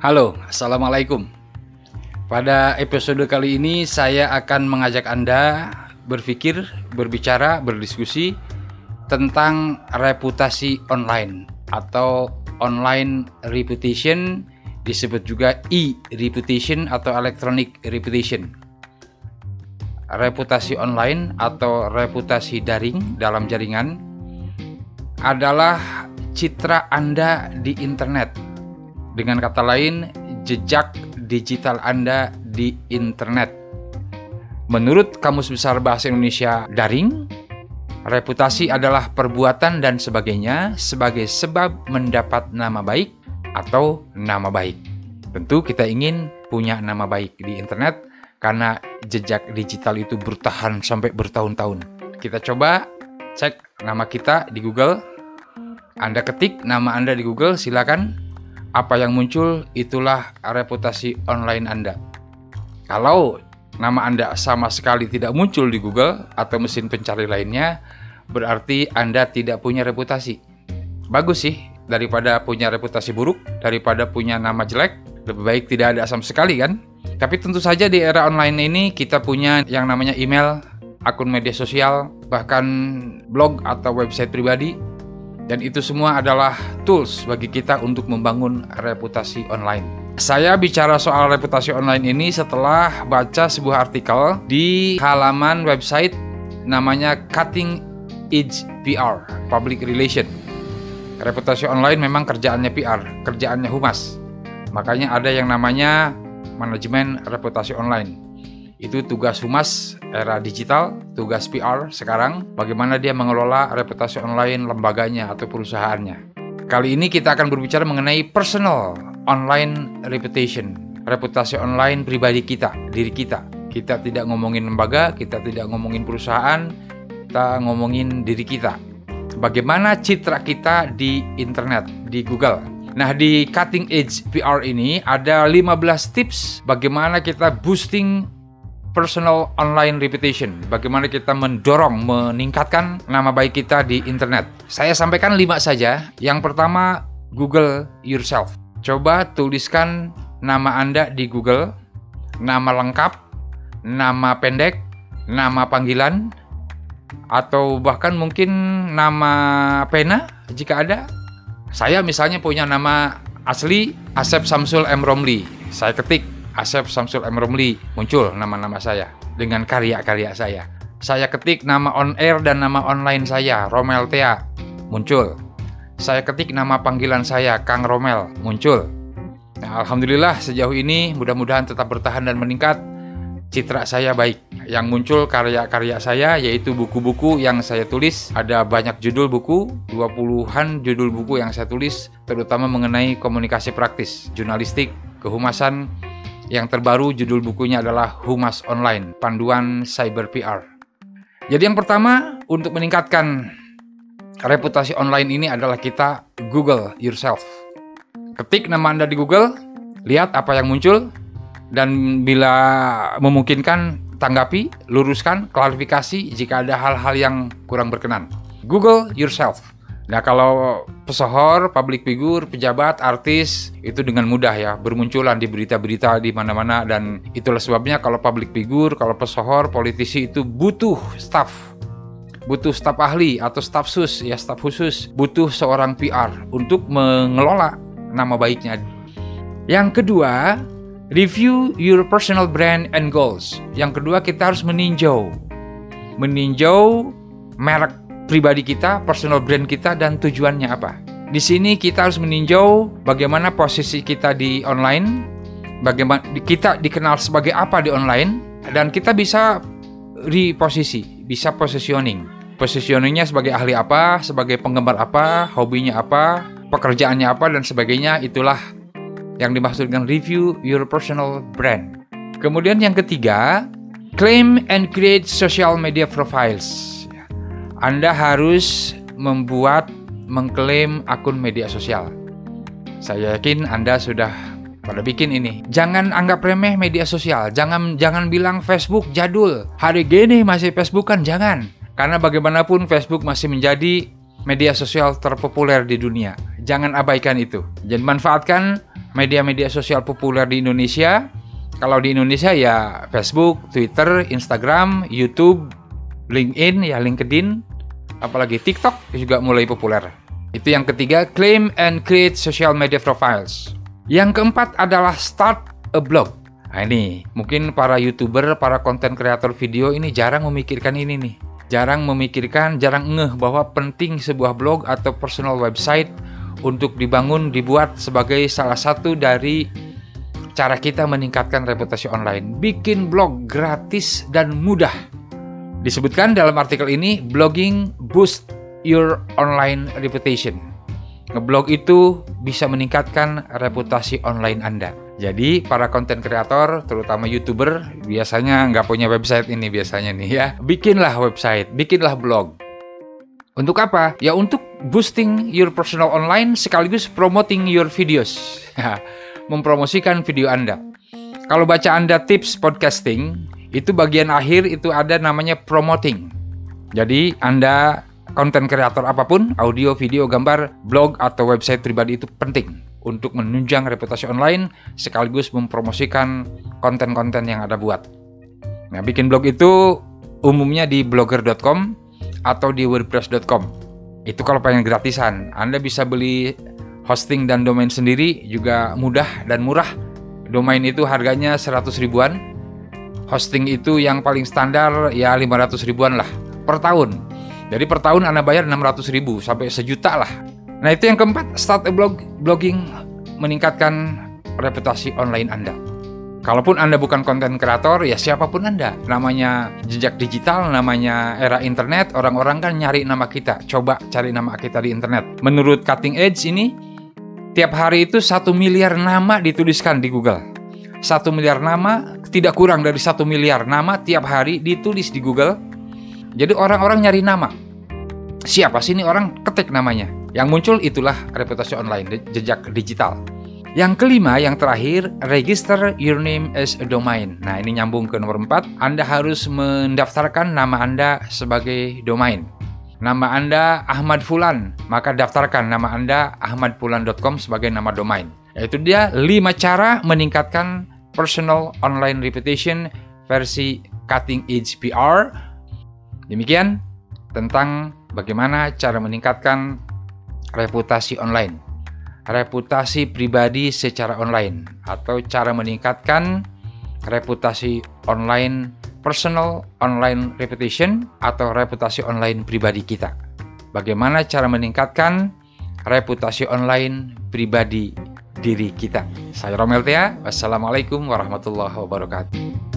Halo, Assalamualaikum. Pada episode kali ini saya akan mengajak Anda berpikir, berbicara, berdiskusi tentang reputasi online atau online reputation disebut juga e-reputation atau electronic reputation. Reputasi online atau reputasi daring dalam jaringan adalah citra Anda di internet. Dengan kata lain, jejak digital Anda di internet. Menurut Kamus Besar Bahasa Indonesia Daring, reputasi adalah perbuatan dan sebagainya sebagai sebab mendapat nama baik atau nama baik. Tentu kita ingin punya nama baik di internet karena jejak digital itu bertahan sampai bertahun-tahun. Kita coba cek nama kita di Google. Anda ketik nama Anda di Google, silakan. Apa yang muncul itulah reputasi online Anda. Kalau nama Anda sama sekali tidak muncul di Google atau mesin pencari lainnya, berarti Anda tidak punya reputasi. Bagus sih, daripada punya reputasi buruk, daripada punya nama jelek, lebih baik tidak ada sama sekali kan? Tapi tentu saja di era online ini kita punya yang namanya email, akun media sosial, bahkan blog atau website pribadi dan itu semua adalah tools bagi kita untuk membangun reputasi online. Saya bicara soal reputasi online ini setelah baca sebuah artikel di halaman website namanya Cutting Edge PR, Public Relation. Reputasi online memang kerjaannya PR, kerjaannya humas. Makanya ada yang namanya manajemen reputasi online itu tugas humas era digital, tugas PR sekarang, bagaimana dia mengelola reputasi online lembaganya atau perusahaannya. Kali ini kita akan berbicara mengenai personal online reputation, reputasi online pribadi kita, diri kita. Kita tidak ngomongin lembaga, kita tidak ngomongin perusahaan, kita ngomongin diri kita. Bagaimana citra kita di internet, di Google. Nah, di Cutting Edge PR ini ada 15 tips bagaimana kita boosting personal online reputation. Bagaimana kita mendorong, meningkatkan nama baik kita di internet. Saya sampaikan lima saja. Yang pertama, Google yourself. Coba tuliskan nama Anda di Google, nama lengkap, nama pendek, nama panggilan, atau bahkan mungkin nama pena jika ada. Saya misalnya punya nama asli Asep Samsul M. Romli. Saya ketik Asep Samsul M. Romli muncul nama-nama saya dengan karya-karya saya. Saya ketik nama on air dan nama online saya, Romel Tea, muncul. Saya ketik nama panggilan saya, Kang Romel, muncul. Nah, Alhamdulillah sejauh ini mudah-mudahan tetap bertahan dan meningkat. Citra saya baik. Yang muncul karya-karya saya yaitu buku-buku yang saya tulis. Ada banyak judul buku, 20-an judul buku yang saya tulis, terutama mengenai komunikasi praktis, jurnalistik, kehumasan, yang terbaru judul bukunya adalah Humas Online, Panduan Cyber PR. Jadi yang pertama untuk meningkatkan reputasi online ini adalah kita Google yourself. Ketik nama Anda di Google, lihat apa yang muncul, dan bila memungkinkan tanggapi, luruskan, klarifikasi jika ada hal-hal yang kurang berkenan. Google yourself. Nah kalau pesohor, public figure, pejabat, artis itu dengan mudah ya bermunculan di berita-berita di mana-mana dan itulah sebabnya kalau public figure, kalau pesohor, politisi itu butuh staff butuh staf ahli atau staf sus ya staf khusus butuh seorang PR untuk mengelola nama baiknya. Yang kedua, review your personal brand and goals. Yang kedua kita harus meninjau meninjau merek pribadi kita, personal brand kita, dan tujuannya apa. Di sini kita harus meninjau bagaimana posisi kita di online, bagaimana kita dikenal sebagai apa di online, dan kita bisa reposisi, bisa positioning. Positioningnya sebagai ahli apa, sebagai penggemar apa, hobinya apa, pekerjaannya apa, dan sebagainya. Itulah yang dimaksud dengan review your personal brand. Kemudian yang ketiga, claim and create social media profiles. Anda harus membuat mengklaim akun media sosial. Saya yakin Anda sudah pada bikin ini. Jangan anggap remeh media sosial. Jangan jangan bilang Facebook jadul. Hari gini masih Facebook kan jangan. Karena bagaimanapun Facebook masih menjadi media sosial terpopuler di dunia. Jangan abaikan itu. Jadi manfaatkan media-media sosial populer di Indonesia. Kalau di Indonesia ya Facebook, Twitter, Instagram, YouTube, LinkedIn, ya LinkedIn, apalagi TikTok juga mulai populer. Itu yang ketiga, claim and create social media profiles. Yang keempat adalah start a blog. Nah ini, mungkin para YouTuber, para konten kreator video ini jarang memikirkan ini nih. Jarang memikirkan, jarang ngeh bahwa penting sebuah blog atau personal website untuk dibangun, dibuat sebagai salah satu dari cara kita meningkatkan reputasi online. Bikin blog gratis dan mudah. Disebutkan dalam artikel ini, blogging boost your online reputation. Ngeblog itu bisa meningkatkan reputasi online Anda. Jadi para konten kreator, terutama youtuber, biasanya nggak punya website ini biasanya nih ya. Bikinlah website, bikinlah blog. Untuk apa? Ya untuk boosting your personal online sekaligus promoting your videos. Mempromosikan video Anda. Kalau baca Anda tips podcasting, itu bagian akhir itu ada namanya promoting. Jadi Anda konten kreator apa pun, audio, video, gambar, blog, atau website pribadi itu penting untuk menunjang reputasi online sekaligus mempromosikan konten-konten yang ada buat. Nah, bikin blog itu umumnya di blogger.com atau di wordpress.com. Itu kalau pengen gratisan. Anda bisa beli hosting dan domain sendiri juga mudah dan murah. Domain itu harganya 100 ribuan. Hosting itu yang paling standar ya 500 ribuan lah per tahun. Jadi per tahun Anda bayar 600 ribu sampai sejuta lah. Nah itu yang keempat, start a blog, blogging meningkatkan reputasi online Anda. Kalaupun Anda bukan konten kreator, ya siapa pun Anda. Namanya jejak digital, namanya era internet, orang-orang kan nyari nama kita. Coba cari nama kita di internet. Menurut Cutting Edge ini, tiap hari itu satu miliar nama dituliskan di Google. Satu miliar nama, tidak kurang dari satu miliar nama tiap hari ditulis di Google jadi orang-orang nyari nama. Siapa sih ini orang ketik namanya. Yang muncul itulah reputasi online, jejak digital. Yang kelima, yang terakhir, register your name as a domain. Nah, ini nyambung ke nomor 4. Anda harus mendaftarkan nama Anda sebagai domain. Nama Anda Ahmad Fulan, maka daftarkan nama Anda ahmadfulan.com sebagai nama domain. Yaitu dia 5 cara meningkatkan personal online reputation versi cutting edge PR Demikian tentang bagaimana cara meningkatkan reputasi online. Reputasi pribadi secara online atau cara meningkatkan reputasi online personal online reputation atau reputasi online pribadi kita. Bagaimana cara meningkatkan reputasi online pribadi diri kita. Saya Romel Tia. Wassalamualaikum warahmatullahi wabarakatuh.